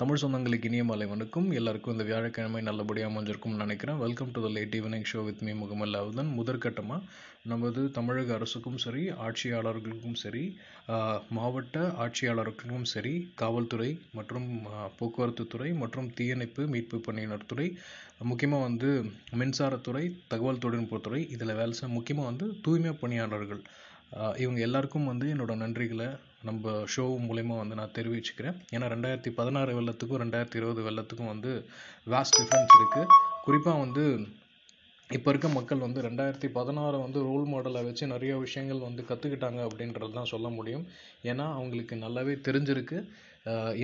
தமிழ் சொந்தங்களுக்கு இனிய மாலை வணக்கம். எல்லாருக்கும் இந்த வியாழக்கிழமை நல்லபடியாக அமைஞ்சிருக்கும்னு நினைக்கிறேன். Welcome to the late evening show with me முகமல் அவுதன் முதற்கட்டமாக நமது தமிழக அரசுக்கும் சரி ஆட்சியாளர்களுக்கும் சரி மாவட்ட ஆட்சியாளர்களுக்கும் சரி காவல்துறை மற்றும் போக்குவரத்துத்துறை போக்குவரத்து துறை மற்றும் தீயணைப்பு மீட்பு பணியினர் துறை முக்கியமாக வந்து மின்சாரத்துறை தகவல் தொழில்நுட்பத்துறை இதில் வேலை செய்ய முக்கியமாக வந்து தூய்மை பணியாளர்கள். இவங்க எல்லாருக்கும் வந்து என்னோடய நன்றிகளை நம்ம ஷோ மூலயமா வந்து நான் தெரிவிச்சுக்கிறேன். ஏன்னா ரெண்டாயிரத்தி பதினாறு வெள்ளத்துக்கும் ரெண்டாயிரத்தி இருபது வெள்ளத்துக்கும் வந்து வேஸ்ட் டிஃப்ரென்ஸ் இருக்குது குறிப்பாக வந்து இப்போ இருக்க மக்கள் வந்து ரெண்டாயிரத்தி பதினாறு வந்து ரோல் மாடலை வச்சு நிறைய விஷயங்கள் வந்து கற்றுக்கிட்டாங்க அப்படின்றது தான் சொல்ல முடியும். ஏன்னா அவங்களுக்கு நல்லாவே தெரிஞ்சிருக்கு.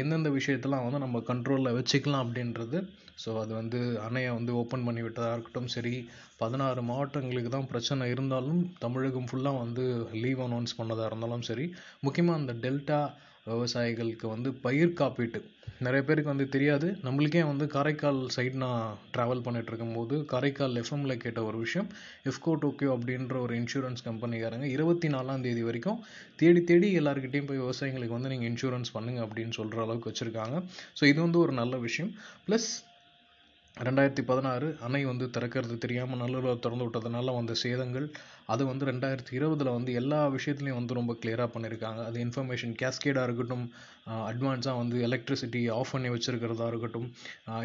எந்தெந்த விஷயத்தெல்லாம் வந்து நம்ம கண்ட்ரோலில் வச்சுக்கலாம் அப்படின்றது. ஸோ அது வந்து அணையை வந்து ஓப்பன் பண்ணி விட்டதாக இருக்கட்டும் சரி பதினாறு மாவட்டங்களுக்கு தான் பிரச்சனை இருந்தாலும் தமிழகம் ஃபுல்லாக வந்து லீவ் அனௌன்ஸ் பண்ணதாக இருந்தாலும் சரி முக்கியமாக அந்த டெல்டா விவசாயிகளுக்கு வந்து பயிர் காப்பீட்டு. நிறைய பேருக்கு வந்து தெரியாது. நம்மளுக்கே வந்து காரைக்கால் சைடு நான் ட்ராவல் பண்ணிட்டு இருக்கும்போது காரைக்கால் எஃப்எம்ல கேட்ட ஒரு விஷயம் எஃப்கோ டோக்கியோ அப்படின்ற ஒரு இன்சூரன்ஸ் கம்பெனிக்காரங்க இருபத்தி நாலாம் தேதி வரைக்கும் தேடி தேடி எல்லாருக்கிட்டையும் போய் விவசாயிகளுக்கு வந்து நீங்கள் இன்சூரன்ஸ் பண்ணுங்க அப்படின்னு சொல்கிற அளவுக்கு வச்சுருக்காங்க. ஸோ இது வந்து ஒரு நல்ல விஷயம். ப்ளஸ் ரெண்டாயிரத்தி பதினாறு அணை வந்து திறக்கிறது தெரியாமல் நல்லூரில் திறந்து விட்டதுனால வந்த சேதங்கள் அது வந்து ரெண்டாயிரத்தி இருபதில் வந்து எல்லா விஷயத்துலையும் வந்து ரொம்ப கிளியராக பண்ணியிருக்காங்க அது இன்ஃபர்மேஷன் கேஸ்கேடாக இருக்கட்டும் அட்வான்ஸாக வந்து எலக்ட்ரிசிட்டி ஆஃப் பண்ணி வச்சுருக்கிறதா இருக்கட்டும்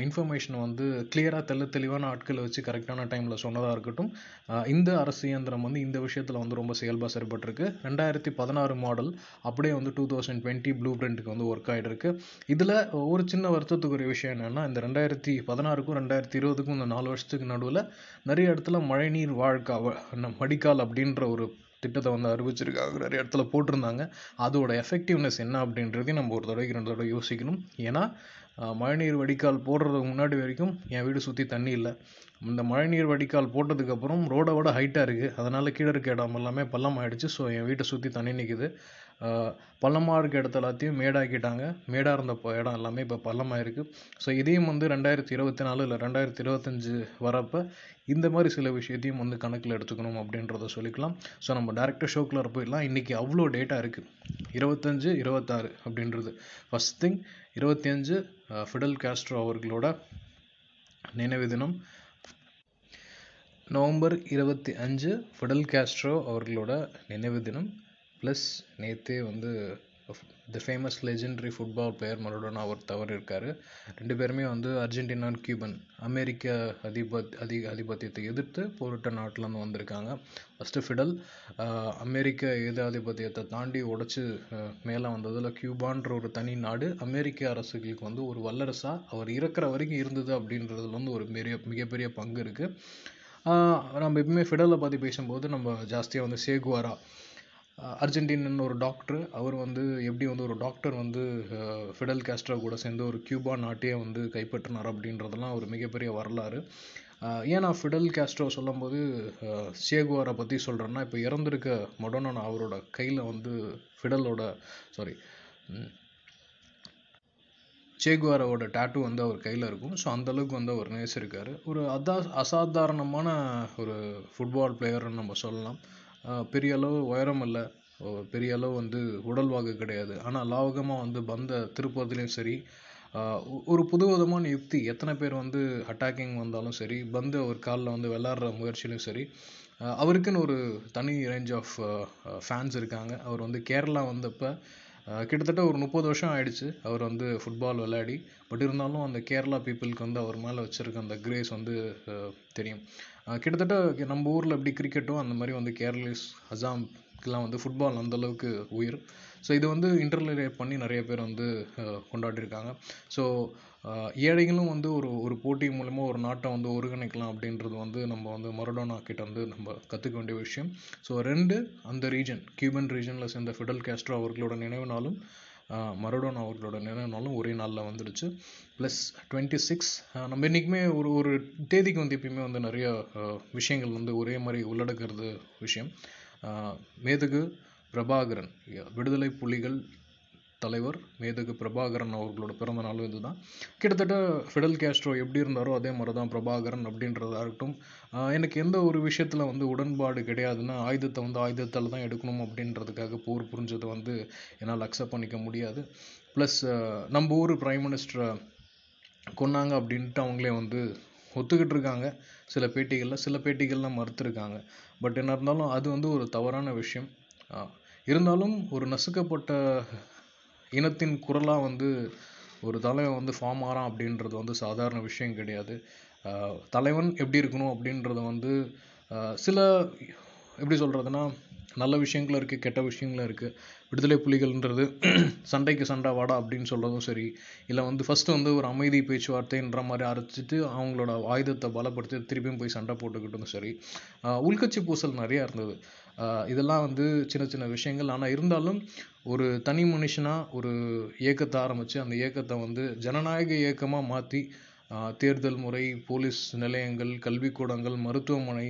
இன்ஃபர்மேஷனை வந்து கிளியராக தெள்ள தெளிவான ஆட்களை வச்சு கரெக்டான டைமில் சொன்னதாக இருக்கட்டும் இந்த அரசு இயந்திரம் வந்து இந்த விஷயத்தில் வந்து ரொம்ப செயல்பா செயல்பட்டுருக்கு. ரெண்டாயிரத்தி பதினாறு மாடல் அப்படியே வந்து டூ தௌசண்ட் டுவெண்ட்டி ப்ளூ பிரிண்ட்டுக்கு வந்து ஒர்க் ஆகிட்டு இருக்கு இதில் ஒரு சின்ன வருத்தத்துக்குரிய விஷயம் என்னென்னா இந்த ரெண்டாயிரத்தி பதினாறுக்கும் ரெண்டாயிரத்தி இருபதுக்கும் இந்த நாலு வருஷத்துக்கு நடுவில் நிறைய இடத்துல மழைநீர் வாழ்க்கா மடிக்கா ந- அப்படின்ற ஒரு திட்டத்தை வந்து அறிவிச்சிருக்காங்க நிறைய இடத்துல போட்டிருந்தாங்க. அதோட எஃபெக்டிவ்னஸ் என்ன அப்படின்றதையும் நம்ம ஒரு தடவைக்கு ரெண்டு தடவை யோசிக்கணும். ஏன்னா மழைநீர் வடிகால் போடுறதுக்கு முன்னாடி வரைக்கும் என் வீடு சுற்றி தண்ணி இல்லை. இந்த மழைநீர் வடிகால் போட்டதுக்கப்புறம் ரோடை விட ஹைட்டாக இருக்குது அதனால் கீழே இருக்க இடம் எல்லாமே பள்ளம் ஆயிடுச்சு ஸோ என் வீட்டை சுற்றி தண்ணி நிற்குது பள்ளமாக இருக்க இடத்த எல்லாத்தையும் மேடாக்கிட்டாங்க. மேடாக இருந்த இடம் எல்லாமே இப்போ பள்ளமாக இருக்குது ஸோ இதையும் வந்து ரெண்டாயிரத்தி இருபத்தி நாலு இல்லை ரெண்டாயிரத்தி இருபத்தஞ்சு வரப்போ இந்த மாதிரி சில விஷயத்தையும் வந்து கணக்கில் எடுத்துக்கணும் அப்படின்றத சொல்லிக்கலாம். ஸோ நம்ம டேரக்டர் ஷோக்குள்ளே போயிடலாம். இன்றைக்கி அவ்வளோ டேட்டா இருக்குது இருபத்தஞ்சு இருபத்தாறு அப்படின்றது. ஃபஸ்ட் திங் இருபத்தி அஞ்சு ஃபிடல் காஸ்ட்ரோ அவர்களோட நினைவு தினம். நவம்பர் இருபத்தி அஞ்சு ஃபிடல் காஸ்ட்ரோ அவர்களோட நினைவு தினம். ப்ளஸ் நேற்றே வந்து the famous legendary football player Maradona அவர் தவறு இருக்கார் ரெண்டு பேருமே வந்து அர்ஜென்டினா கியூபன் அமெரிக்க அதிபத் அதி அதிபத்தியத்தை எதிர்த்து போரிட்ட நாட்டிலேருந்து வந்திருக்காங்க. ஃபஸ்ட்டு ஃபிடல் அமெரிக்க ஏகாதிபத்தியத்தை தாண்டி உடச்சி மேலே வந்ததில் கியூபான்ற ஒரு தனி நாடு அமெரிக்க அரசுகளுக்கு வந்து ஒரு வல்லரசாக அவர் இருக்கிற வரைக்கும் இருந்தது அப்படின்றதுல வந்து ஒரு பெரிய மிகப்பெரிய பங்கு இருக்குது நம்ம எப்பவுமே ஃபிடலை பற்றி பேசும்போது நம்ம ஜாஸ்தியாக வந்து சேகுவாரா அர்ஜென்டினன் ஒரு டாக்டர் அவர் வந்து எப்படி வந்து ஒரு டாக்டர் வந்து ஃபிடல் கேஸ்ட்ரோ கூட சேர்ந்து ஒரு கியூபா நாட்டையே வந்து கைப்பற்றினார் அப்படின்றதெல்லாம் ஒரு மிகப்பெரிய வரலாறு. ஏன் நான் ஃபிடல் கேஸ்ட்ரோ சொல்லும்போது சேகுவாரை பற்றி சொல்கிறேன்னா இப்போ இறந்துருக்க மொடோனா அவரோட கையில் வந்து ஃபிடலோட சாரி சேகுவாரோட டேட்டு வந்து அவர் கையில் இருக்கும். ஸோ அந்தளவுக்கு வந்து அவர் நேசிருக்கார் ஒரு அதா அசாதாரணமான ஒரு ஃபுட்பால் பிளேயர்னு நம்ம சொல்லலாம். பெரிய அளவு உயரம் இல்லை ஓ- பெரிய அளவு வந்து உடல்வாகு கிடையாது. ஆனால் லாவகமாக வந்து பந்த திருப்பதிலையும் சரி ஒரு புதுவிதமான யுக்தி. எத்தனை பேர் வந்து அட்டாக்கிங் வந்தாலும் சரி பந்து அவர் காலில் வந்து விளாட்ற முயற்சியிலும் சரி அவருக்குன்னு ஒரு தனி ரேஞ்ச் ஆஃப் ஃபேன்ஸ் இருக்காங்க. அவர் வந்து கேரளா வந்தப்போ கிட்டத்தட்ட ஒரு முப்பது வருஷம் ஆயிடுச்சு அவர் வந்து ஃபுட்பால் விளையாடி. பட் இருந்தாலும் அந்த கேரளா பீப்புளுக்கு வந்து அவர் மேலே வச்சிருக்க அந்த கிரேஸ் வந்து தெரியும். கிட்டத்தட்ட நம்ம ஊரில் எப்படி கிரிக்கெட்டோ அந்த மாதிரி வந்து கேரளிஸ் அசாம்க்கெலாம் வந்து ஃபுட்பால் அந்தளவுக்கு உயிர். ஸோ இது வந்து இன்டர்லேட் பண்ணி நிறைய பேர் வந்து கொண்டாடிருக்காங்க. கொண்டாடியிருக்காங்க ஸோ ஏழைகளும் வந்து ஒரு ஒரு போட்டி மூலமாக ஒரு நாட்டை வந்து ஒருங்கிணைக்கலாம் அப்படின்றது வந்து நம்ம வந்து மரடோனா கிட்ட வந்து நம்ம கற்றுக்க வேண்டிய விஷயம். ஸோ ரெண்டு அந்த ரீஜன் கியூபன் ரீஜனில் சேர்ந்த ஃபிடல் கேஸ்ட்ரோ அவர்களோட நினைவு நாளும் மரடோனா அவர்களோட நினைவு நாளும் ஒரே நாளில் வந்துடுச்சு. ப்ளஸ் டுவெண்ட்டி சிக்ஸ் நம்ம என்றைக்குமே ஒரு ஒரு தேதிக்கு வந்து எப்பயுமே வந்து நிறைய விஷயங்கள் வந்து ஒரே மாதிரி உள்ளடக்கிறது விஷயம். மேதகு பிரபாகரன் விடுதலை புலிகள் தலைவர் மேதகு பிரபாகரன் அவர்களோட பிறந்த நாளும் இதுதான். கிட்டத்தட்ட ஃபிடல் கேஸ்ட்ரோ எப்படி இருந்தாரோ அதே மாதிரி தான் பிரபாகரன் அப்படின்றதா இருக்கட்டும் எனக்கு எந்த ஒரு விஷயத்தில் வந்து உடன்பாடு கிடையாதுன்னா ஆயுதத்தை வந்து ஆயுதத்தால் தான் எடுக்கணும் அப்படின்றதுக்காக போர் புரிஞ்சதை வந்து என்னால் அக்செப்ட் பண்ணிக்க முடியாது. ப்ளஸ் நம்ம ஊர் ப்ரைம் மினிஸ்டரை கொன்னாங்க அப்படின்ட்டு அவங்களே வந்து ஒத்துக்கிட்டு இருக்காங்க. சில பேட்டிகளில் சில பேட்டிகள்லாம் மறுத்துருக்காங்க. பட் என்ன இருந்தாலும் அது வந்து ஒரு தவறான விஷயம். இருந்தாலும் ஒரு நசுக்கப்பட்ட இனத்தின் குரலாக வந்து ஒரு தலைவன் வந்து ஃபார்ம் ஆகிறான் அப்படின்றது வந்து சாதாரண விஷயம் கிடையாது. தலைவன் எப்படி இருக்கணும் அப்படின்றது வந்து சில எப்படி சொல்கிறதுனா நல்ல விஷயங்களும் இருக்குது கெட்ட விஷயங்களும் இருக்குது விடுதலை புலிகள்ன்றது சண்டைக்கு சண்டை வாடா அப்படின்னு சொல்கிறதும் சரி இல்லை வந்து ஃபஸ்ட்டு வந்து ஒரு அமைதி பேச்சுவார்த்தைன்ற மாதிரி அரைச்சிட்டு அவங்களோட ஆயுதத்தை பலப்படுத்தி திருப்பியும் போய் சண்டை போட்டுக்கிட்டதும் சரி. உள்கட்சி பூசல் நிறையா இருந்தது. இதெல்லாம் வந்து சின்ன சின்ன விஷயங்கள். ஆனால் இருந்தாலும் ஒரு தனி மனுஷனாக ஒரு இயக்கத்தை ஆரம்பித்து அந்த இயக்கத்தை வந்து ஜனநாயக இயக்கமாக மாற்றி தேர்தல் முறை போலீஸ் நிலையங்கள் கல்விக்கூடங்கள் மருத்துவமனை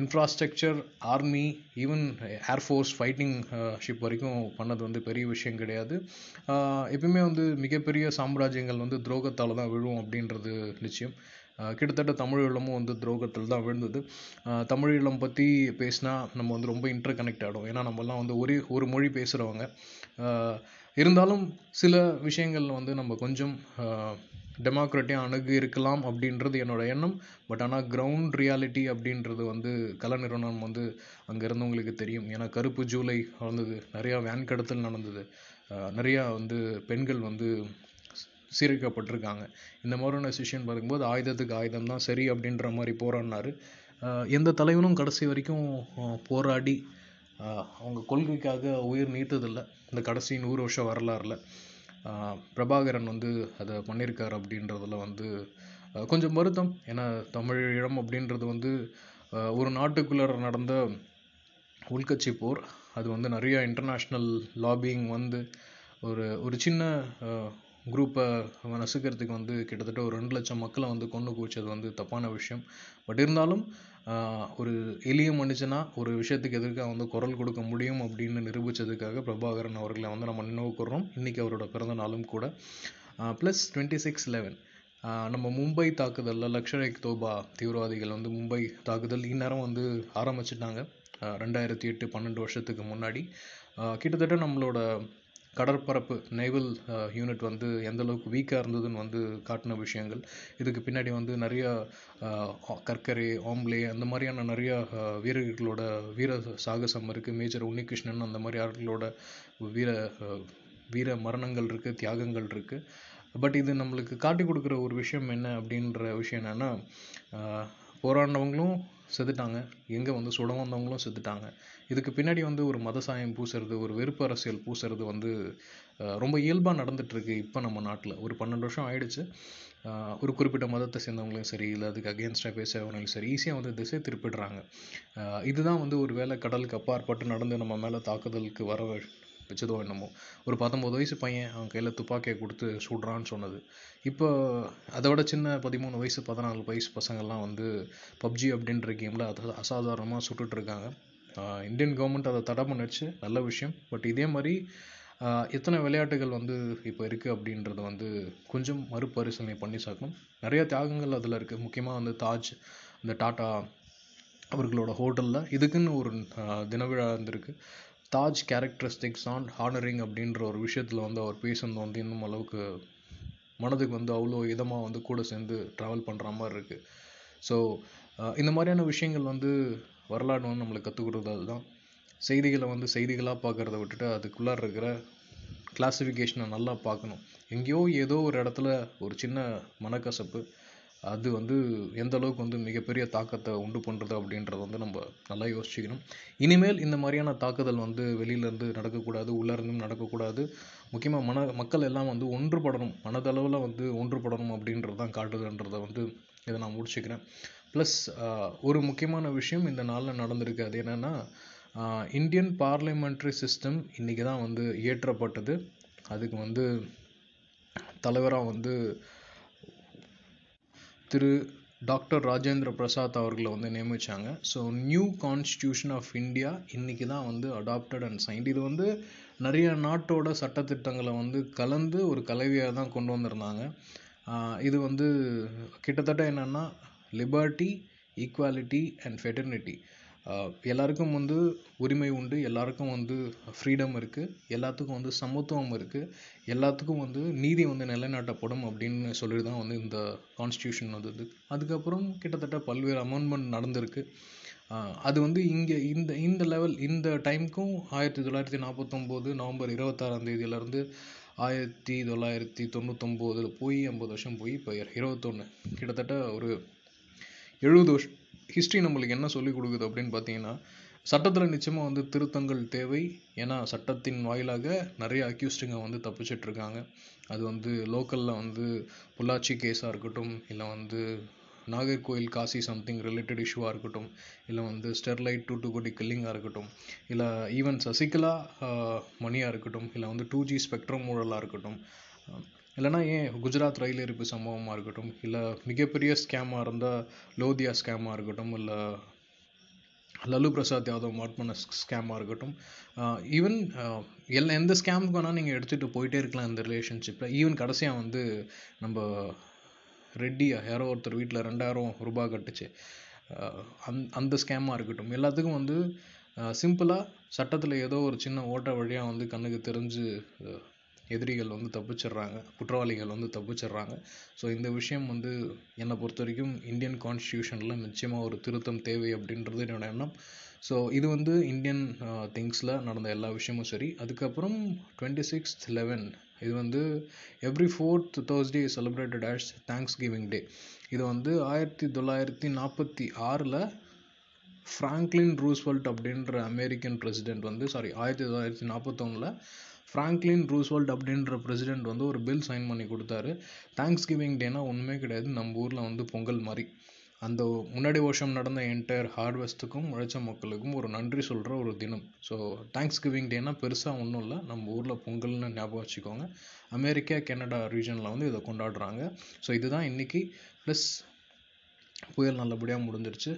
infrastructure army even air force fighting ship வரைக்கும் பண்ணது வந்து பெரிய விஷயம் கிடையாது. எப்பயுமே வந்து மிகப்பெரிய சாம்ராஜ்யங்கள் வந்து துரோகத்தால் தான் விழும் அப்படின்றது நிச்சயம். கிட்டத்தட்ட கிட்டத்தட்ட தமிழீழமும் வந்து துரோகத்தில் தான் விழுந்தது. தமிழீழம் பற்றி பேசினா நம்ம வந்து ரொம்ப இன்டர் கனெக்ட் ஆகிடும் ஏன்னா நம்மலாம் வந்து ஒரே ஒரு மொழி பேசுகிறவங்க இருந்தாலும் சில விஷயங்கள் வந்து நம்ம கொஞ்சம் டெமோக்ரட்டியாக அணுகு இருக்கலாம் அப்படின்றது என்னோடய எண்ணம். பட் ஆனால் கிரவுண்ட் ரியாலிட்டி அப்படின்றது வந்து கல நிறுவனம் வந்து அங்கே இருந்தவங்களுக்கு தெரியும். ஏன்னா கருப்பு ஜூலை வளர்ந்தது நிறையா வேன் கடத்தல் நடந்தது. நிறையா வந்து பெண்கள் வந்து சீரழிக்கப்பட்டிருக்காங்க இந்த மாதிரியான சிஷன் பார்க்கும்போது ஆயுதத்துக்கு ஆயுதம் தான் சரி அப்படின்ற மாதிரி போராடினாரு. எந்த தலைவனும் கடைசி வரைக்கும் போராடி அவங்க கொள்கைக்காக உயிர் நீத்ததில்லை. இந்த கடைசி நூறு வருஷம் வரலாறில் பிரபாகரன் வந்து அதை பண்ணியிருக்காரு அப்படின்றதில் வந்து கொஞ்சம் வருத்தம். ஏன்னா தமிழீழம் அப்படின்றது வந்து ஒரு நாட்டுக்குள்ளே நடந்த உள்கட்சி போர். அது வந்து நிறையா இன்டர்நேஷ்னல் லாபிங் வந்து ஒரு ஒரு சின்ன குரூப்பை நசுக்கிறதுக்கு வந்து கிட்டத்தட்ட ஒரு ரெண்டு லட்சம் மக்களை வந்து கொண்டு குவிச்சது வந்து தப்பான விஷயம். பட் இருந்தாலும் ஒரு எளிய மனுஷனா ஒரு விஷயத்துக்கு எதிர்க்க வந்து குரல் கொடுக்க முடியும் அப்படின்னு நிரூபித்ததுக்காக பிரபாகரன் அவர்களை வந்து நம்ம நினைவு கூர்றோம். இன்றைக்கி அவரோட பிறந்த நாளும் கூட. ப்ளஸ் டுவெண்ட்டி சிக்ஸ் லெவன் நம்ம மும்பை தாக்குதலில் லக்ஷர் தோபா தீவிரவாதிகள் வந்து மும்பை தாக்குதல் இந்நேரம் வந்து ஆரம்பிச்சிட்டாங்க. ரெண்டாயிரத்தி எட்டு பன்னெண்டு வருஷத்துக்கு முன்னாடி. கிட்டத்தட்ட நம்மளோட கடற்பரப்பு நேவல் யூனிட் uh, வந்து எந்த அளவுக்கு வீக்காக இருந்ததுன்னு வந்து காட்டின விஷயங்கள். இதுக்கு பின்னாடி வந்து நிறைய uh, கற்கரை ஆம்லே அந்த மாதிரியான நிறைய uh, வீரர்களோட வீர சாகசம் இருக்குது மேஜர் உன்னிகிருஷ்ணன் அந்த மாதிரி ஆட்களோட வீர வீர மரணங்கள் இருக்குது தியாகங்கள் இருக்குது பட் இது நம்மளுக்கு காட்டி கொடுக்குற ஒரு விஷயம் என்ன அப்படின்ற விஷயம் என்னென்னா போராடினவங்களும் செத்துட்டாங்க. எங்கே வந்து சுட வந்தவங்களும் செத்துட்டாங்க. இதுக்கு பின்னாடி வந்து ஒரு மத சாயம் பூசுறது ஒரு வெறுப்பு அரசியல் பூசுறது வந்து ரொம்ப இயல்பாக நடந்துட்டுருக்கு இப்போ நம்ம நாட்டில். ஒரு பன்னெண்டு வருஷம் ஆயிடுச்சு. ஒரு குறிப்பிட்ட மதத்தை சேர்ந்தவங்களையும் சரி இல்லை அதுக்கு அகேன்ஸ்டாக பேசுகிறவங்களும் சரி ஈஸியாக வந்து திசை திருப்பிடுறாங்க. இதுதான் வந்து ஒரு வேளை கடலுக்கு அப்பாற்பட்டு நடந்து நம்ம மேலே தாக்குதலுக்கு வர வச்சதோ என்னமோ. ஒரு பத்தொம்பது வயசு பையன் அவன் கையில் துப்பாக்கியை கொடுத்து சுடுறான்னு சொன்னது. இப்போ அதை விட சின்ன பதிமூணு வயசு பதினாலு வயசு பசங்கள்லாம் வந்து பப்ஜி அப்படின்ற கேமில் அதை அசாதாரணமாக சுட்டுட்ருக்காங்க இந்தியன் கவர்மெண்ட் அதை தடை பண்ணிடுச்சு நல்ல விஷயம். பட் இதே மாதிரி எத்தனை விளையாட்டுகள் வந்து இப்போ இருக்குது அப்படின்றத வந்து கொஞ்சம் மறுபரிசீலனை பண்ணி சாக்கணும். நிறைய தியாகங்கள் அதில் இருக்குது முக்கியமாக வந்து தாஜ் இந்த டாட்டா அவர்களோட ஹோட்டலில் இதுக்குன்னு ஒரு தினவிழா இருந்திருக்கு. தாஜ் கேரக்டரிஸ்டிக்ஸ் ஆன் ஹானரிங் அப்படின்ற ஒரு விஷயத்தில் வந்து அவர் பேசுனது வந்து இன்னும் அளவுக்கு மனதுக்கு வந்து அவ்வளோ இதமாக வந்து கூட சேர்ந்து ட்ராவல் பண்ணுற மாதிரி இருக்குது ஸோ இந்த மாதிரியான விஷயங்கள் வந்து வரலாறு வந்து நம்மளுக்கு கற்றுக் கொடுக்குறது அதுதான். செய்திகளை வந்து செய்திகளாக பார்க்குறத விட்டுட்டு அதுக்குள்ளார இருக்கிற கிளாஸிஃபிகேஷனை நல்லா பார்க்கணும். எங்கேயோ ஏதோ ஒரு இடத்துல ஒரு சின்ன மனக்கசப்பு அது வந்து எந்த அளவுக்கு வந்து மிகப்பெரிய தாக்கத்தை உண்டு பண்ணுறது அப்படின்றத வந்து நம்ம நல்லா யோசிச்சுக்கணும். இனிமேல் இந்த மாதிரியான தாக்குதல் வந்து வெளியிலேருந்து நடக்கக்கூடாது உள்ளேருந்தும் நடக்கக்கூடாது. முக்கியமாக மன மக்கள் எல்லாம் வந்து ஒன்றுபடணும் மனதளவில் வந்து ஒன்றுபடணும் அப்படின்றது தான் காட்டுதுன்றதை வந்து இதை நான் முடிச்சுக்கிறேன். ப்ளஸ் ஒரு முக்கியமான விஷயம் இந்த நாளில் நடந்திருக்கு. அது என்னென்னா இந்தியன் பார்லிமெண்ட்ரி சிஸ்டம் இன்றைக்கி தான் வந்து இயற்றப்பட்டது அதுக்கு வந்து தலைவராக வந்து திரு டாக்டர் ராஜேந்திர பிரசாத் அவர்களை வந்து நியமித்தாங்க so new constitution of India இன்றைக்கி தான் வந்து அடாப்டட் அண்ட் சைன்ட் இது வந்து நிறைய நாட்டோட சட்டத்திட்டங்களை வந்து கலந்து ஒரு கலவையாக தான் கொண்டு வந்திருந்தாங்க. இது வந்து கிட்டத்தட்ட என்னென்னா லிபர்ட்டி ஈக்குவாலிட்டி அண்ட் ஃபெட்டர்னிட்டி எல்லாருக்கும் வந்து உரிமை உண்டு எல்லாருக்கும் வந்து ஃப்ரீடம் இருக்குது எல்லாத்துக்கும் வந்து சமத்துவம் இருக்குது எல்லாத்துக்கும் வந்து நீதி வந்து நிலைநாட்டப்படும் அப்படின்னு சொல்லிட்டு தான் வந்து இந்த கான்ஸ்டியூஷன் வந்தது. அதுக்கப்புறம் கிட்டத்தட்ட பல்வேறு அமெண்ட்மெண்ட் நடந்திருக்கு. அது வந்து இங்கே இந்த இந்த லெவல் இந்த டைமுக்கும் ஆயிரத்தி தொள்ளாயிரத்தி நாற்பத்தொம்போது நவம்பர் இருபத்தாறாம் தேதியிலேருந்து ஆயிரத்தி தொள்ளாயிரத்தி தொண்ணூத்தொம்போதில் போய் ஐம்பது வருஷம் போய் இப்போ இருபத்தொன்று கிட்டத்தட்ட ஒரு எழுபது வருஷம் ஹிஸ்ட்ரி நம்மளுக்கு என்ன சொல்லிக் கொடுக்குது அப்படின்னு பார்த்தீங்கன்னா சட்டத்தில் நிச்சயமாக வந்து திருத்தங்கள் தேவை. ஏன்னா சட்டத்தின் வாயிலாக நிறைய அக்யூஸ்டுங்க வந்து தப்பிச்சிட்டு இருக்காங்க. அது வந்து லோக்கலில் வந்து பொள்ளாச்சி கேஸாக இருக்கட்டும் இல்லை வந்து நாகர்கோயில் காசி சம்திங் ரிலேட்டட் இஷ்யூவாக இருக்கட்டும் இல்லை வந்து ஸ்டெர்லைட் டூ டூ கோடி கில்லிங்காக இருக்கட்டும் இல்லை ஈவன் சசிகலா மணியாக இருக்கட்டும் இல்லை வந்து டூ ஜி ஸ்பெக்ட்ரம் ஊழலாக இருக்கட்டும் இல்லைனா ஏன் குஜராத் ரயில் எரிப்பு சம்பவமாக இருக்கட்டும் இல்லை மிகப்பெரிய ஸ்கேமாக இருந்தால் லோதியா ஸ்கேமாக இருக்கட்டும் இல்லை லல்லு பிரசாத் யாதவ் மாட் பண்ண ஸ்கேமாக இருக்கட்டும் ஈவன் எல்லா எந்த ஸ்கேமுக்கு வேணால் நீங்கள் எடுத்துகிட்டு போயிட்டே இருக்கலாம் இந்த ரிலேஷன்ஷிப்பில் ஈவன் கடைசியாக வந்து நம்ம ரெட்டியா யாரோ ஒருத்தர் வீட்டில் ரெண்டாயிரம் ரூபாய் கட்டுச்சு. அந் அந்த ஸ்கேமாக இருக்கட்டும். எல்லாத்துக்கும் வந்து சிம்பிளாக சட்டத்தில் ஏதோ ஒரு சின்ன ஓட்ட வழியாக வந்து கண்ணுக்கு தெரிஞ்சு எதிரிகள் வந்து தப்பிச்சிடுறாங்க குற்றவாளிகள் வந்து தப்பிச்சிடுறாங்க. ஸோ இந்த விஷயம் வந்து என்னை பொறுத்த வரைக்கும் இந்தியன் கான்ஸ்டியூஷனில் நிச்சயமாக ஒரு திருத்தம் தேவை அப்படின்றது என்னோட எண்ணம். ஸோ இது வந்து இந்தியன் திங்ஸில் நடந்த எல்லா விஷயமும் சரி. அதுக்கப்புறம் டுவெண்ட்டி சிக்ஸ்த் லெவன் இது வந்து every fourth Thursday celebrated as Thanksgiving day இது வந்து ஆயிரத்தி தொள்ளாயிரத்தி நாற்பத்தி ஆறில் ஃப்ராங்க்லின் ரூஸ்வெல்ட் அப்படின்ற அமெரிக்கன் பிரசிடென்ட் வந்து சாரி ஆயிரத்தி தொள்ளாயிரத்தி நாற்பத்தொன்னில் ஃப்ராங்க்லின் ரூஸ்வெல்ட் அப்படின்ற பிரசிடென்ட் வந்து ஒரு பில் சைன் பண்ணி கொடுத்தாரு. தேங்க்ஸ் கிவிங் டேனா ஒன்றுமே கிடையாது. நம்ம ஊரில் வந்து பொங்கல் மாதிரி. அந்த முன்னாடி வருஷம் நடந்த என்டையர் ஹார்வெஸ்ட்டுக்கும் உழைச்ச மக்களுக்கும் ஒரு நன்றி சொல்கிற ஒரு தினம். ஸோ தேங்க்ஸ் கிவிங் டேனா பெருசாக ஒன்றும் இல்லை. நம்ம ஊரில் பொங்கல்னு ஞாபகம் வச்சுக்கோங்க. அமெரிக்கா கனடா ரீஜனில் வந்து இதை கொண்டாடுறாங்க. ஸோ இதுதான் இன்னைக்கு. ப்ளஸ் புயல் நல்லபடியாக முடிஞ்சிருச்சு.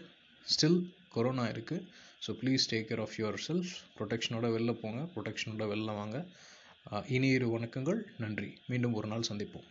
ஸ்டில் கொரோனா இருக்குது so please take care of yourself ப்ரொடெக்ஷனோட வெளில போங்க. ப்ரொடெக்ஷனோட வெளில வாங்க. இனியிரு வணக்கங்கள். நன்றி. மீண்டும் ஒரு நாள் சந்திப்போம்.